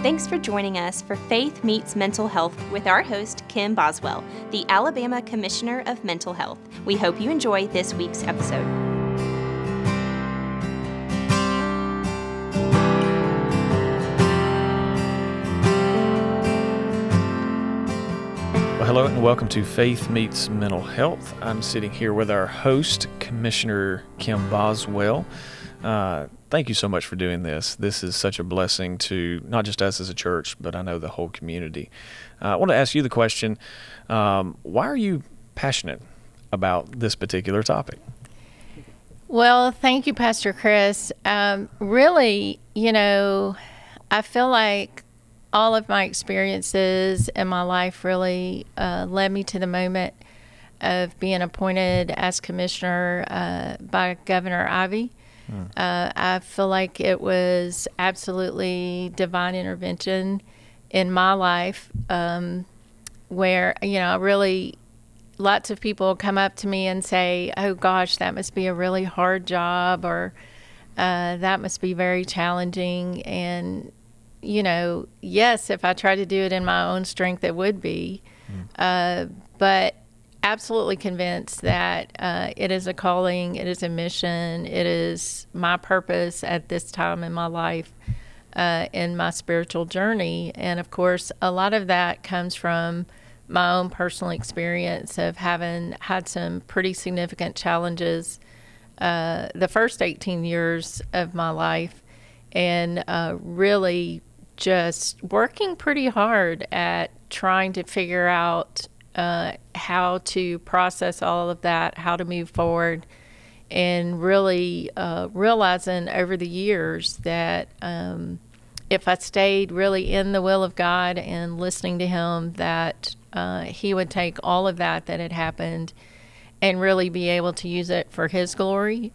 Thanks for joining us for Faith Meets Mental Health with our host, Kim Boswell, the Alabama Commissioner of Mental Health. We hope you enjoy this week's episode. Well, hello and welcome to Faith Meets Mental Health. I'm sitting here with our host, Commissioner Kim Boswell. Uh, thank you so much for doing this. This is such a blessing to not just us as a church, but I know the whole community. Uh, I want to ask you the question um, why are you passionate about this particular topic? Well, thank you, Pastor Chris. Um, really, you know, I feel like all of my experiences in my life really uh, led me to the moment of being appointed as commissioner uh, by Governor Ivey. Uh, I feel like it was absolutely divine intervention in my life um, where, you know, really lots of people come up to me and say, oh gosh, that must be a really hard job or uh, that must be very challenging. And, you know, yes, if I tried to do it in my own strength, it would be. Uh, but absolutely convinced that uh, it is a calling, it is a mission, it is my purpose at this time in my life, uh, in my spiritual journey. And of course, a lot of that comes from my own personal experience of having had some pretty significant challenges uh, the first 18 years of my life and uh, really just working pretty hard at trying to figure out uh, how to process all of that, how to move forward, and really uh, realizing over the years that um, if I stayed really in the will of God and listening to Him, that uh, He would take all of that that had happened and really be able to use it for His glory.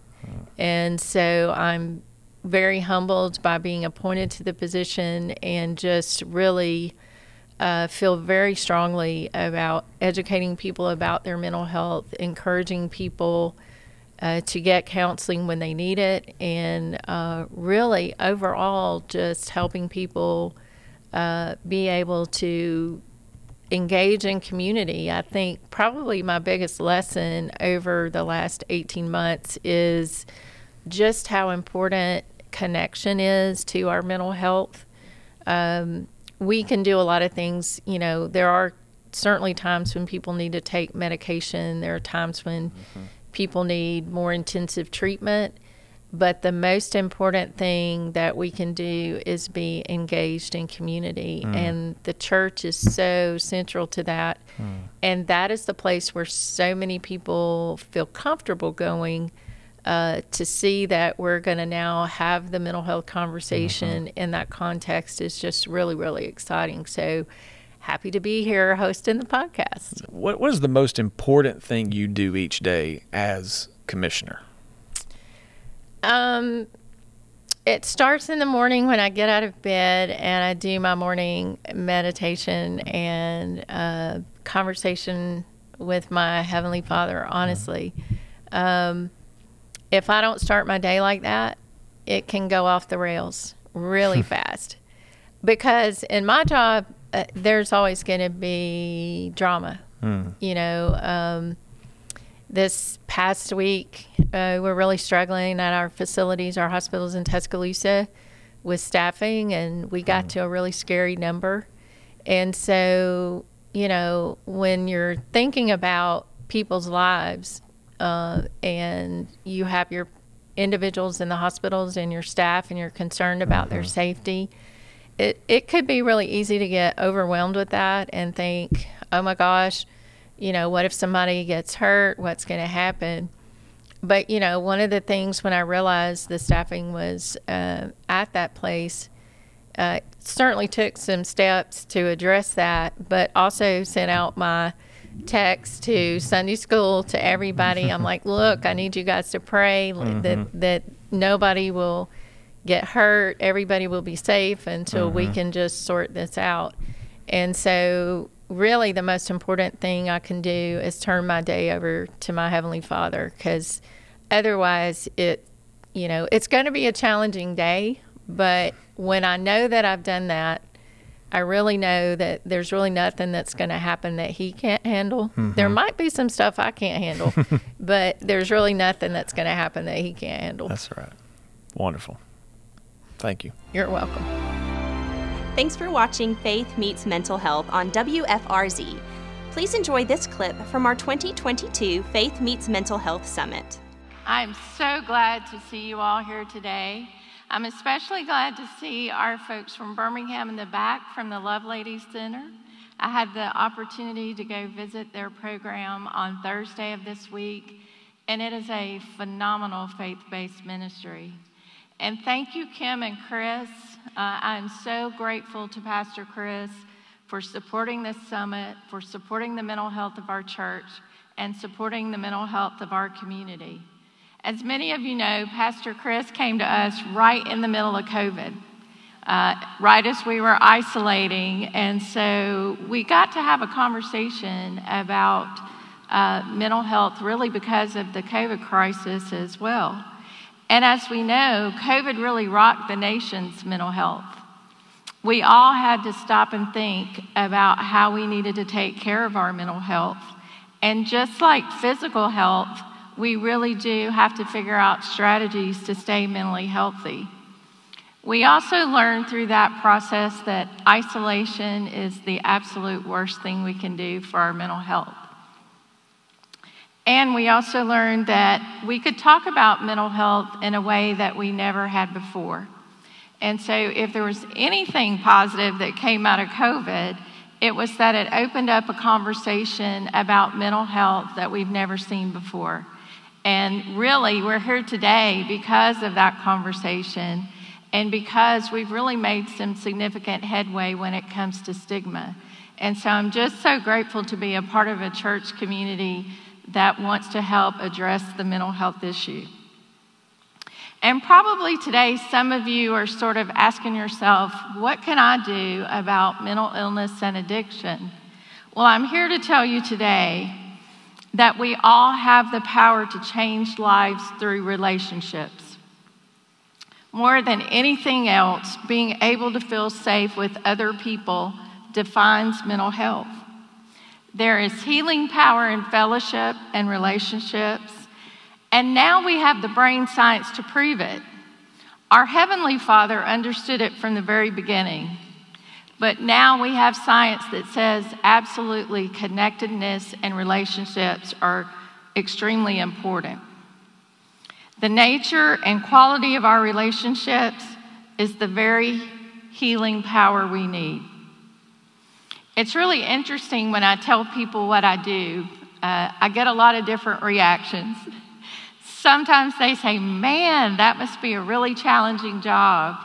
And so I'm very humbled by being appointed to the position and just really uh, feel very strongly about educating people about their mental health, encouraging people uh, to get counseling when they need it, and uh, really overall just helping people uh, be able to engage in community. I think probably my biggest lesson over the last 18 months is just how important connection is to our mental health. Um, we can do a lot of things. You know, there are certainly times when people need to take medication, there are times when mm-hmm. people need more intensive treatment. But the most important thing that we can do is be engaged in community. Mm. And the church is so central to that. Mm. And that is the place where so many people feel comfortable going uh, to see that we're going to now have the mental health conversation in that context is just really, really exciting. So happy to be here hosting the podcast. What, what is the most important thing you do each day as commissioner? Um, it starts in the morning when I get out of bed and I do my morning meditation and uh, conversation with my Heavenly Father, honestly. Um, if I don't start my day like that, it can go off the rails really fast. Because in my job, uh, there's always going to be drama. You know, um, this past week, uh, we're really struggling at our facilities, our hospitals in Tuscaloosa with staffing, and we got to a really scary number. And so, you know, when you're thinking about people's lives uh, and you have your individuals in the hospitals and your staff and you're concerned about their safety, it, it could be really easy to get overwhelmed with that and think, oh my gosh, you know, what if somebody gets hurt? What's going to happen? But, you know, one of the things when I realized the staffing was uh, at that place, uh, certainly took some steps to address that, but also sent out my text to Sunday school to everybody. I'm like, look, I need you guys to pray that mm-hmm. that nobody will get hurt, everybody will be safe until we mm-hmm. can just sort this out. And so really the most important thing I can do is turn my day over to my heavenly Father cuz otherwise it you know, it's going to be a challenging day, but when I know that I've done that, I really know that there's really nothing that's going to happen that he can't handle. Mm-hmm. There might be some stuff I can't handle, but there's really nothing that's going to happen that he can't handle. That's right. Wonderful. Thank you. You're welcome. Thanks for watching Faith Meets Mental Health on WFRZ. Please enjoy this clip from our 2022 Faith Meets Mental Health Summit. I'm so glad to see you all here today. I'm especially glad to see our folks from Birmingham in the back from the Love Ladies Center. I had the opportunity to go visit their program on Thursday of this week, and it is a phenomenal faith based ministry. And thank you, Kim and Chris. Uh, I'm so grateful to Pastor Chris for supporting this summit, for supporting the mental health of our church, and supporting the mental health of our community. As many of you know, Pastor Chris came to us right in the middle of COVID, uh, right as we were isolating. And so we got to have a conversation about uh, mental health really because of the COVID crisis as well. And as we know, COVID really rocked the nation's mental health. We all had to stop and think about how we needed to take care of our mental health. And just like physical health, we really do have to figure out strategies to stay mentally healthy. We also learned through that process that isolation is the absolute worst thing we can do for our mental health. And we also learned that we could talk about mental health in a way that we never had before. And so, if there was anything positive that came out of COVID, it was that it opened up a conversation about mental health that we've never seen before. And really, we're here today because of that conversation and because we've really made some significant headway when it comes to stigma. And so I'm just so grateful to be a part of a church community that wants to help address the mental health issue. And probably today, some of you are sort of asking yourself, what can I do about mental illness and addiction? Well, I'm here to tell you today that we all have the power to change lives through relationships. More than anything else, being able to feel safe with other people defines mental health. There is healing power in fellowship and relationships, and now we have the brain science to prove it. Our Heavenly Father understood it from the very beginning. But now we have science that says absolutely connectedness and relationships are extremely important. The nature and quality of our relationships is the very healing power we need. It's really interesting when I tell people what I do, uh, I get a lot of different reactions. Sometimes they say, Man, that must be a really challenging job.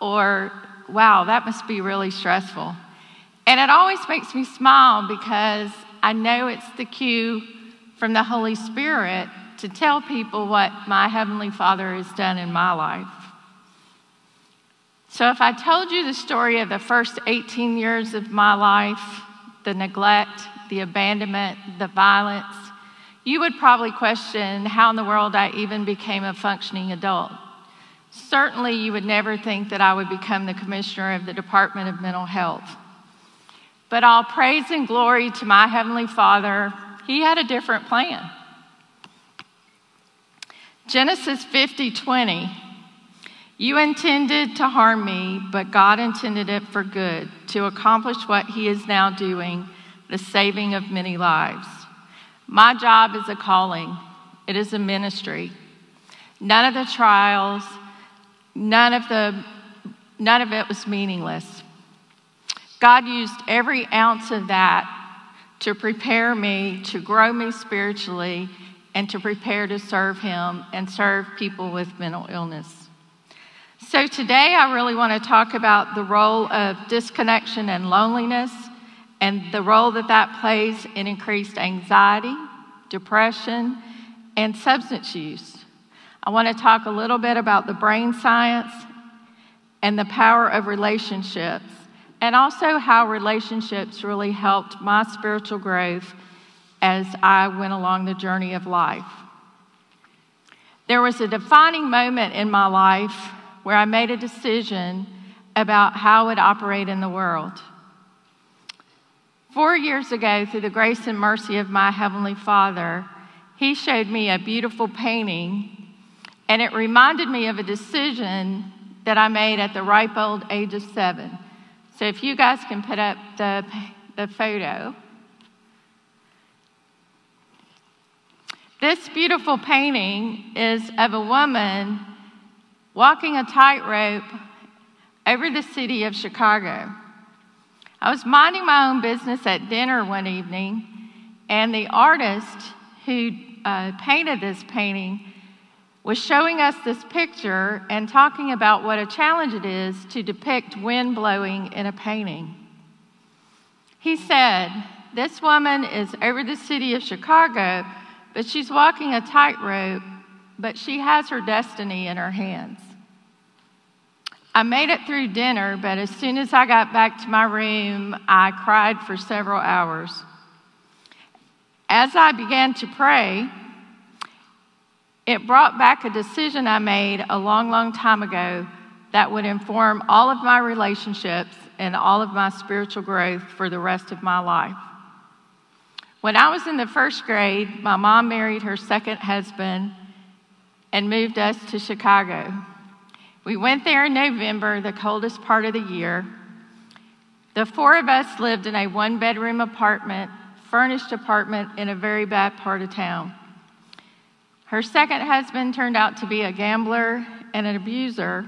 Or wow, that must be really stressful. And it always makes me smile because I know it's the cue from the Holy Spirit to tell people what my Heavenly Father has done in my life. So, if I told you the story of the first 18 years of my life, the neglect, the abandonment, the violence, you would probably question how in the world I even became a functioning adult. Certainly, you would never think that I would become the commissioner of the Department of Mental Health. But all praise and glory to my Heavenly Father, He had a different plan. Genesis 50 20. You intended to harm me, but God intended it for good, to accomplish what He is now doing, the saving of many lives. My job is a calling, it is a ministry. None of the trials, none of, the, none of it was meaningless. God used every ounce of that to prepare me, to grow me spiritually, and to prepare to serve Him and serve people with mental illness. So, today I really want to talk about the role of disconnection and loneliness and the role that that plays in increased anxiety, depression, and substance use. I want to talk a little bit about the brain science and the power of relationships, and also how relationships really helped my spiritual growth as I went along the journey of life. There was a defining moment in my life where I made a decision about how I would operate in the world. Four years ago, through the grace and mercy of my Heavenly Father, He showed me a beautiful painting, and it reminded me of a decision that I made at the ripe old age of seven. So if you guys can put up the, the photo. This beautiful painting is of a woman walking a tightrope over the city of Chicago. I was minding my own business at dinner one evening, and the artist who uh, painted this painting was showing us this picture and talking about what a challenge it is to depict wind blowing in a painting. He said, This woman is over the city of Chicago, but she's walking a tightrope, but she has her destiny in her hands. I made it through dinner, but as soon as I got back to my room, I cried for several hours. As I began to pray, it brought back a decision I made a long, long time ago that would inform all of my relationships and all of my spiritual growth for the rest of my life. When I was in the first grade, my mom married her second husband and moved us to Chicago. We went there in November, the coldest part of the year. The four of us lived in a one bedroom apartment, furnished apartment in a very bad part of town. Her second husband turned out to be a gambler and an abuser.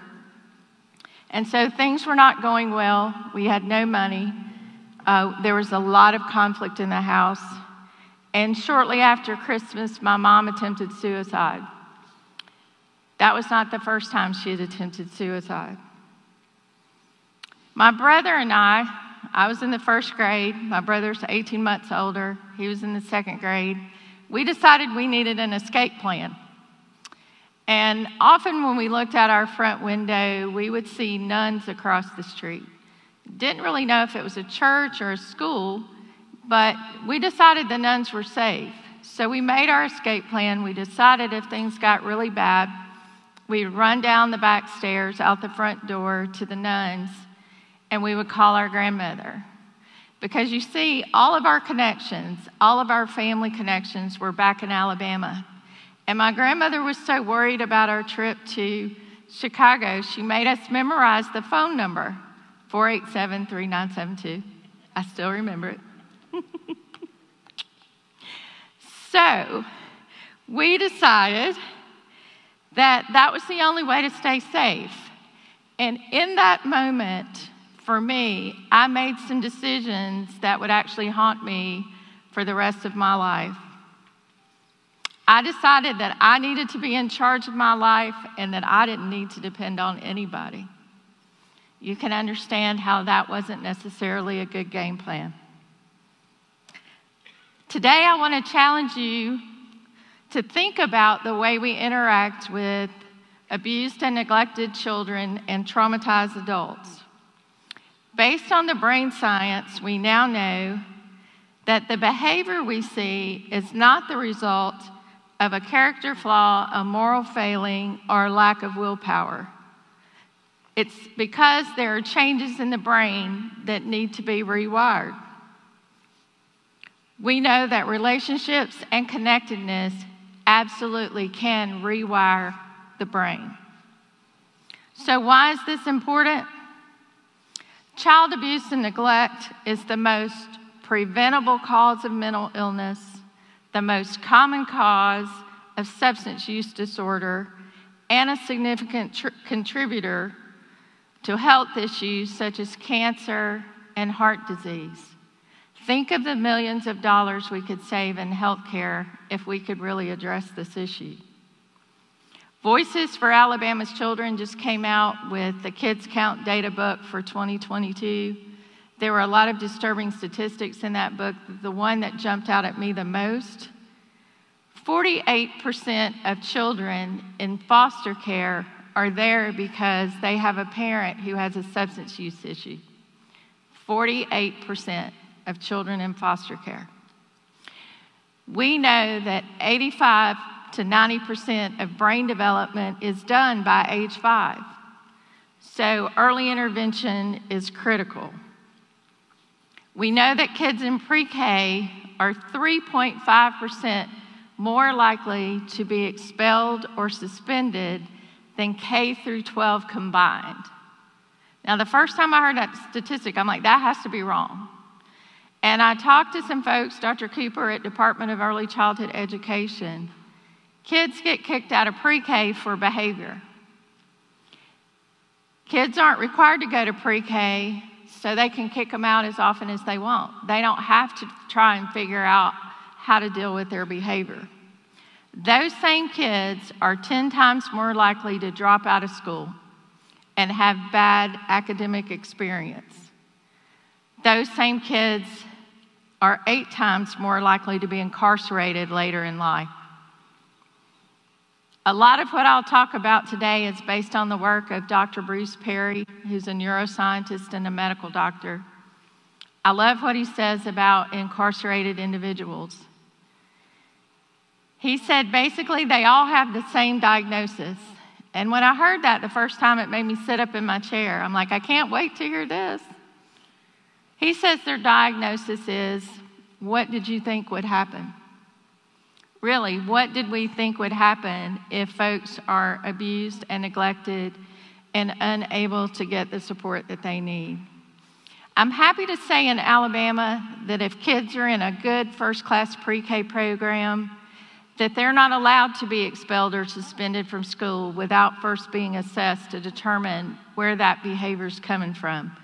And so things were not going well. We had no money. Uh, there was a lot of conflict in the house. And shortly after Christmas, my mom attempted suicide. That was not the first time she had attempted suicide. My brother and I, I was in the first grade. My brother's 18 months older. He was in the second grade we decided we needed an escape plan. And often when we looked out our front window, we would see nuns across the street. Didn't really know if it was a church or a school, but we decided the nuns were safe. So we made our escape plan. We decided if things got really bad, we'd run down the back stairs out the front door to the nuns, and we would call our grandmother. Because you see, all of our connections, all of our family connections were back in Alabama. And my grandmother was so worried about our trip to Chicago, she made us memorize the phone number 487 3972. I still remember it. so we decided that that was the only way to stay safe. And in that moment, for me, I made some decisions that would actually haunt me for the rest of my life. I decided that I needed to be in charge of my life and that I didn't need to depend on anybody. You can understand how that wasn't necessarily a good game plan. Today, I want to challenge you to think about the way we interact with abused and neglected children and traumatized adults. Based on the brain science, we now know that the behavior we see is not the result of a character flaw, a moral failing, or lack of willpower. It's because there are changes in the brain that need to be rewired. We know that relationships and connectedness absolutely can rewire the brain. So, why is this important? Child abuse and neglect is the most preventable cause of mental illness, the most common cause of substance use disorder, and a significant tr- contributor to health issues such as cancer and heart disease. Think of the millions of dollars we could save in healthcare if we could really address this issue. Voices for Alabama's Children just came out with the Kids Count data book for 2022. There were a lot of disturbing statistics in that book. The one that jumped out at me the most 48% of children in foster care are there because they have a parent who has a substance use issue. 48% of children in foster care. We know that 85 to 90% of brain development is done by age five. So early intervention is critical. We know that kids in pre K are 3.5% more likely to be expelled or suspended than K through 12 combined. Now, the first time I heard that statistic, I'm like, that has to be wrong. And I talked to some folks, Dr. Cooper at Department of Early Childhood Education. Kids get kicked out of pre K for behavior. Kids aren't required to go to pre K, so they can kick them out as often as they want. They don't have to try and figure out how to deal with their behavior. Those same kids are 10 times more likely to drop out of school and have bad academic experience. Those same kids are eight times more likely to be incarcerated later in life. A lot of what I'll talk about today is based on the work of Dr. Bruce Perry, who's a neuroscientist and a medical doctor. I love what he says about incarcerated individuals. He said basically they all have the same diagnosis. And when I heard that the first time, it made me sit up in my chair. I'm like, I can't wait to hear this. He says their diagnosis is what did you think would happen? Really, what did we think would happen if folks are abused and neglected and unable to get the support that they need? I'm happy to say in Alabama that if kids are in a good first class pre K program, that they're not allowed to be expelled or suspended from school without first being assessed to determine where that behavior is coming from.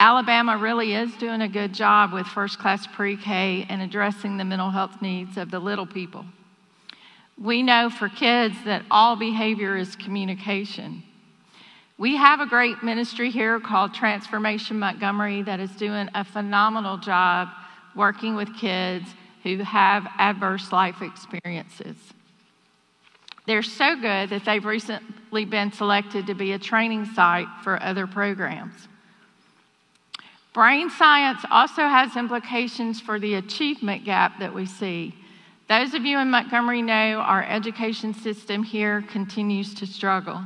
Alabama really is doing a good job with first class pre K and addressing the mental health needs of the little people. We know for kids that all behavior is communication. We have a great ministry here called Transformation Montgomery that is doing a phenomenal job working with kids who have adverse life experiences. They're so good that they've recently been selected to be a training site for other programs. Brain science also has implications for the achievement gap that we see. Those of you in Montgomery know our education system here continues to struggle.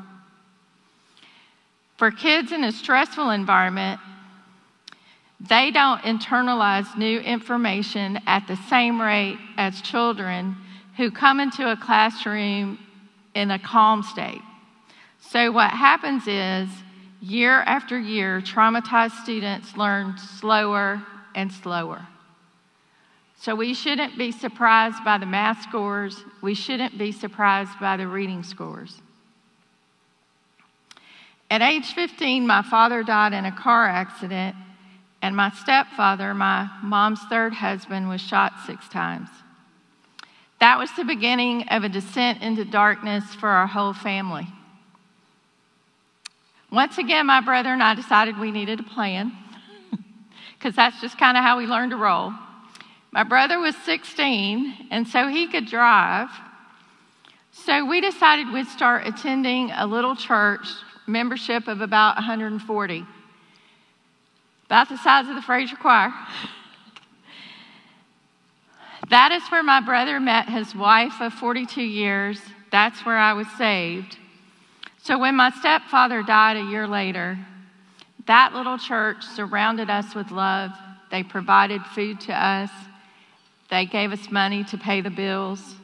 For kids in a stressful environment, they don't internalize new information at the same rate as children who come into a classroom in a calm state. So, what happens is year after year, traumatized students learn slower and slower. So we shouldn't be surprised by the math scores. We shouldn't be surprised by the reading scores. At age 15, my father died in a car accident, and my stepfather, my mom's third husband, was shot six times. That was the beginning of a descent into darkness for our whole family. Once again, my brother and I decided we needed a plan because that's just kind of how we learned to roll. My brother was 16, and so he could drive. So we decided we'd start attending a little church, membership of about 140, about the size of the Frazer Choir. that is where my brother met his wife of 42 years. That's where I was saved. So when my stepfather died a year later, that little church surrounded us with love. They provided food to us, they gave us money to pay the bills.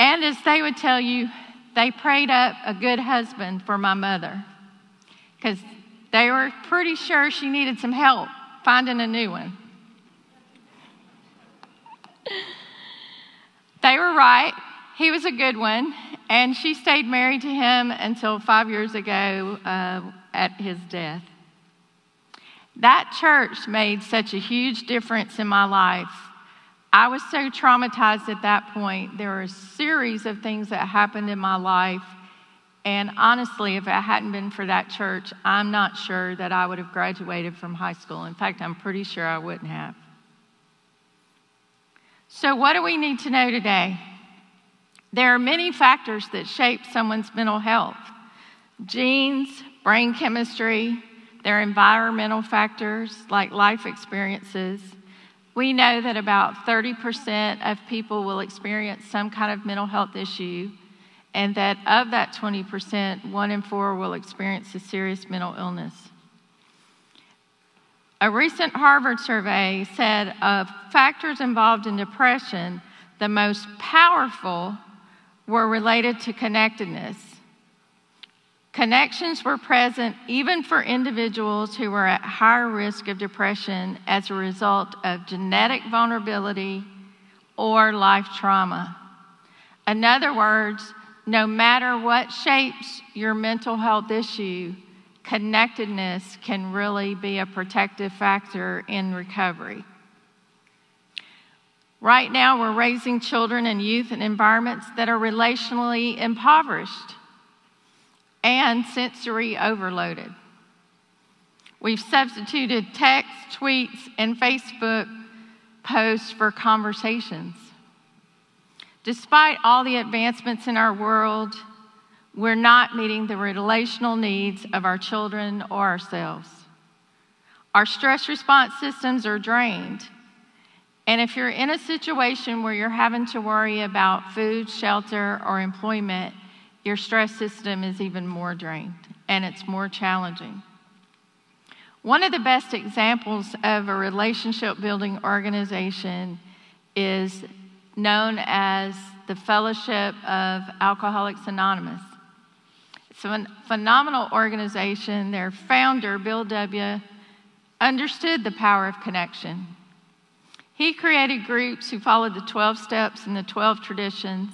And as they would tell you, they prayed up a good husband for my mother because they were pretty sure she needed some help finding a new one. They were right. He was a good one. And she stayed married to him until five years ago uh, at his death. That church made such a huge difference in my life. I was so traumatized at that point. There were a series of things that happened in my life. And honestly, if it hadn't been for that church, I'm not sure that I would have graduated from high school. In fact, I'm pretty sure I wouldn't have. So, what do we need to know today? There are many factors that shape someone's mental health genes, brain chemistry, their environmental factors like life experiences. We know that about 30% of people will experience some kind of mental health issue, and that of that 20%, one in four will experience a serious mental illness. A recent Harvard survey said of factors involved in depression, the most powerful were related to connectedness. Connections were present even for individuals who were at higher risk of depression as a result of genetic vulnerability or life trauma. In other words, no matter what shapes your mental health issue, connectedness can really be a protective factor in recovery. Right now, we're raising children and youth in environments that are relationally impoverished and sensory overloaded. We've substituted text, tweets, and Facebook posts for conversations. Despite all the advancements in our world, we're not meeting the relational needs of our children or ourselves. Our stress response systems are drained. And if you're in a situation where you're having to worry about food, shelter, or employment, your stress system is even more drained and it's more challenging. One of the best examples of a relationship building organization is known as the Fellowship of Alcoholics Anonymous. It's a phenomenal organization. Their founder, Bill W., understood the power of connection. He created groups who followed the 12 steps and the 12 traditions.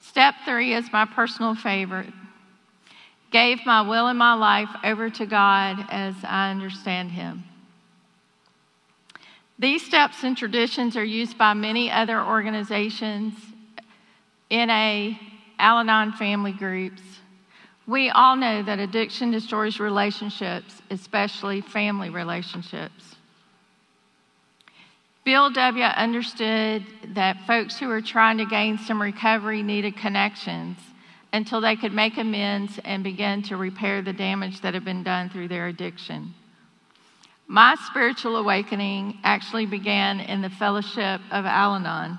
Step three is my personal favorite. Gave my will and my life over to God as I understand Him. These steps and traditions are used by many other organizations, NA, Al Anon family groups, we all know that addiction destroys relationships, especially family relationships. Bill W. understood that folks who were trying to gain some recovery needed connections until they could make amends and begin to repair the damage that had been done through their addiction. My spiritual awakening actually began in the fellowship of Al Anon.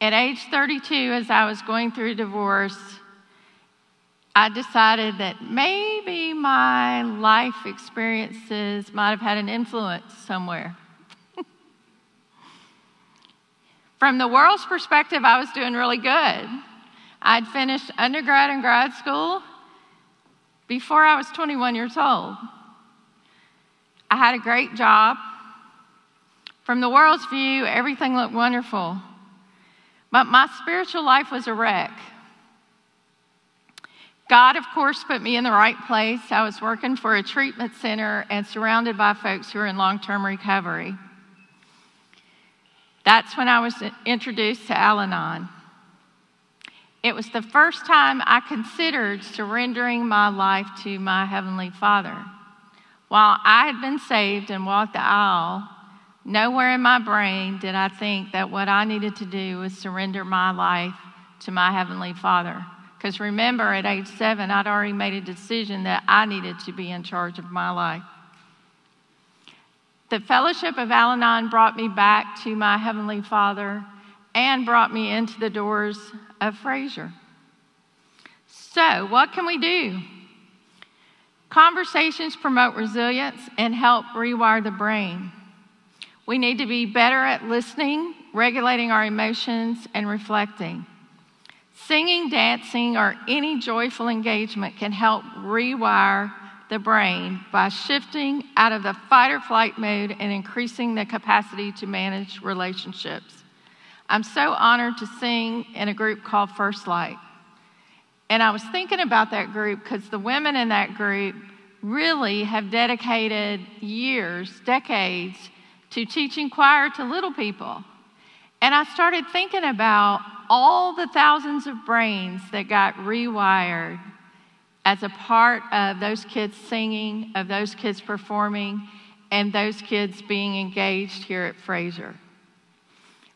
At age 32, as I was going through divorce, I decided that maybe my life experiences might have had an influence somewhere. From the world's perspective, I was doing really good. I'd finished undergrad and grad school before I was 21 years old. I had a great job. From the world's view, everything looked wonderful. But my spiritual life was a wreck. God, of course, put me in the right place. I was working for a treatment center and surrounded by folks who are in long term recovery. That's when I was introduced to Al Anon. It was the first time I considered surrendering my life to my Heavenly Father. While I had been saved and walked the aisle, nowhere in my brain did I think that what I needed to do was surrender my life to my Heavenly Father. Because remember, at age seven, I'd already made a decision that I needed to be in charge of my life. The fellowship of Al Anon brought me back to my Heavenly Father and brought me into the doors of Frazer. So, what can we do? Conversations promote resilience and help rewire the brain. We need to be better at listening, regulating our emotions, and reflecting. Singing, dancing, or any joyful engagement can help rewire the brain by shifting out of the fight or flight mode and increasing the capacity to manage relationships. I'm so honored to sing in a group called First Light. And I was thinking about that group because the women in that group really have dedicated years, decades, to teaching choir to little people. And I started thinking about all the thousands of brains that got rewired as a part of those kids singing, of those kids performing, and those kids being engaged here at Frazer.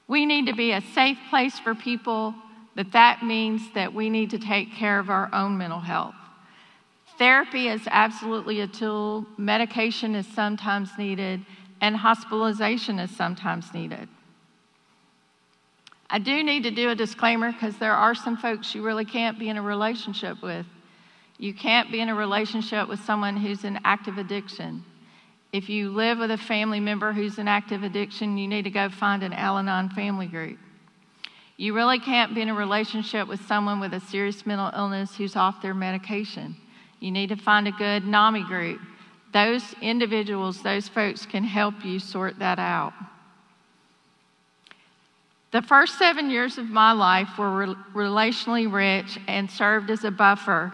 We need to be a safe place for people, but that means that we need to take care of our own mental health. Therapy is absolutely a tool, medication is sometimes needed, and hospitalization is sometimes needed. I do need to do a disclaimer because there are some folks you really can't be in a relationship with. You can't be in a relationship with someone who's in active addiction. If you live with a family member who's in active addiction, you need to go find an Al Anon family group. You really can't be in a relationship with someone with a serious mental illness who's off their medication. You need to find a good NAMI group. Those individuals, those folks can help you sort that out. The first seven years of my life were re- relationally rich and served as a buffer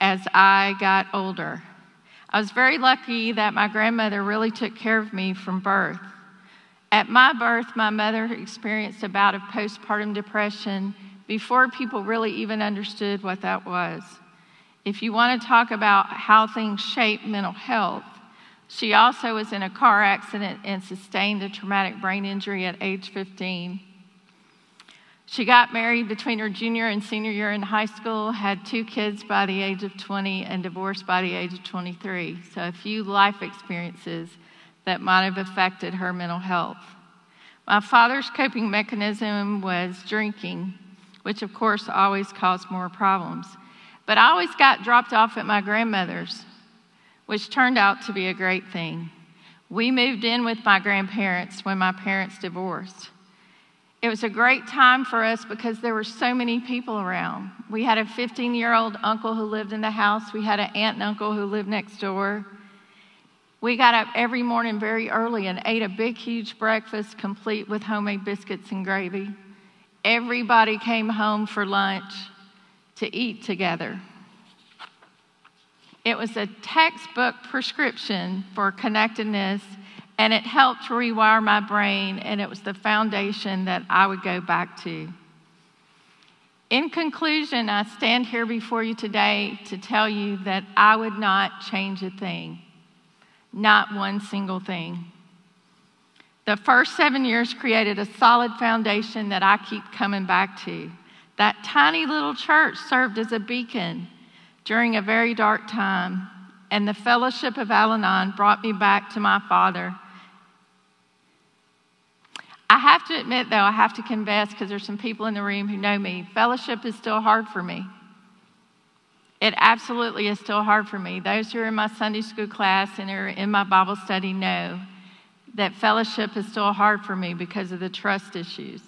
as I got older. I was very lucky that my grandmother really took care of me from birth. At my birth, my mother experienced a bout of postpartum depression before people really even understood what that was. If you want to talk about how things shape mental health, she also was in a car accident and sustained a traumatic brain injury at age 15. She got married between her junior and senior year in high school, had two kids by the age of 20, and divorced by the age of 23. So, a few life experiences that might have affected her mental health. My father's coping mechanism was drinking, which, of course, always caused more problems. But I always got dropped off at my grandmother's, which turned out to be a great thing. We moved in with my grandparents when my parents divorced. It was a great time for us because there were so many people around. We had a 15 year old uncle who lived in the house, we had an aunt and uncle who lived next door. We got up every morning very early and ate a big, huge breakfast complete with homemade biscuits and gravy. Everybody came home for lunch to eat together. It was a textbook prescription for connectedness and it helped rewire my brain, and it was the foundation that I would go back to. In conclusion, I stand here before you today to tell you that I would not change a thing, not one single thing. The first seven years created a solid foundation that I keep coming back to. That tiny little church served as a beacon during a very dark time, and the fellowship of Al Anon brought me back to my Father I have to admit, though, I have to confess because there's some people in the room who know me, fellowship is still hard for me. It absolutely is still hard for me. Those who are in my Sunday school class and are in my Bible study know that fellowship is still hard for me because of the trust issues.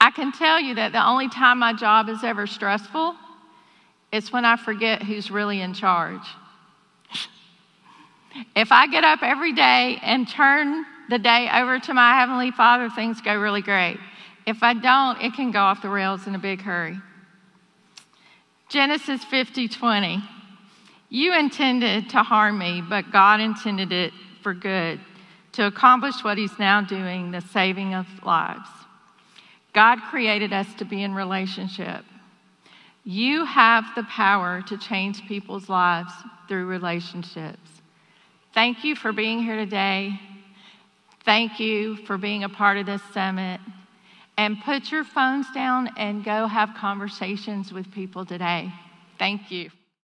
I can tell you that the only time my job is ever stressful is when I forget who's really in charge. if I get up every day and turn the day over to my Heavenly Father, things go really great. If I don't, it can go off the rails in a big hurry. Genesis 50 20. You intended to harm me, but God intended it for good, to accomplish what He's now doing, the saving of lives. God created us to be in relationship. You have the power to change people's lives through relationships. Thank you for being here today. Thank you for being a part of this summit. And put your phones down and go have conversations with people today. Thank you.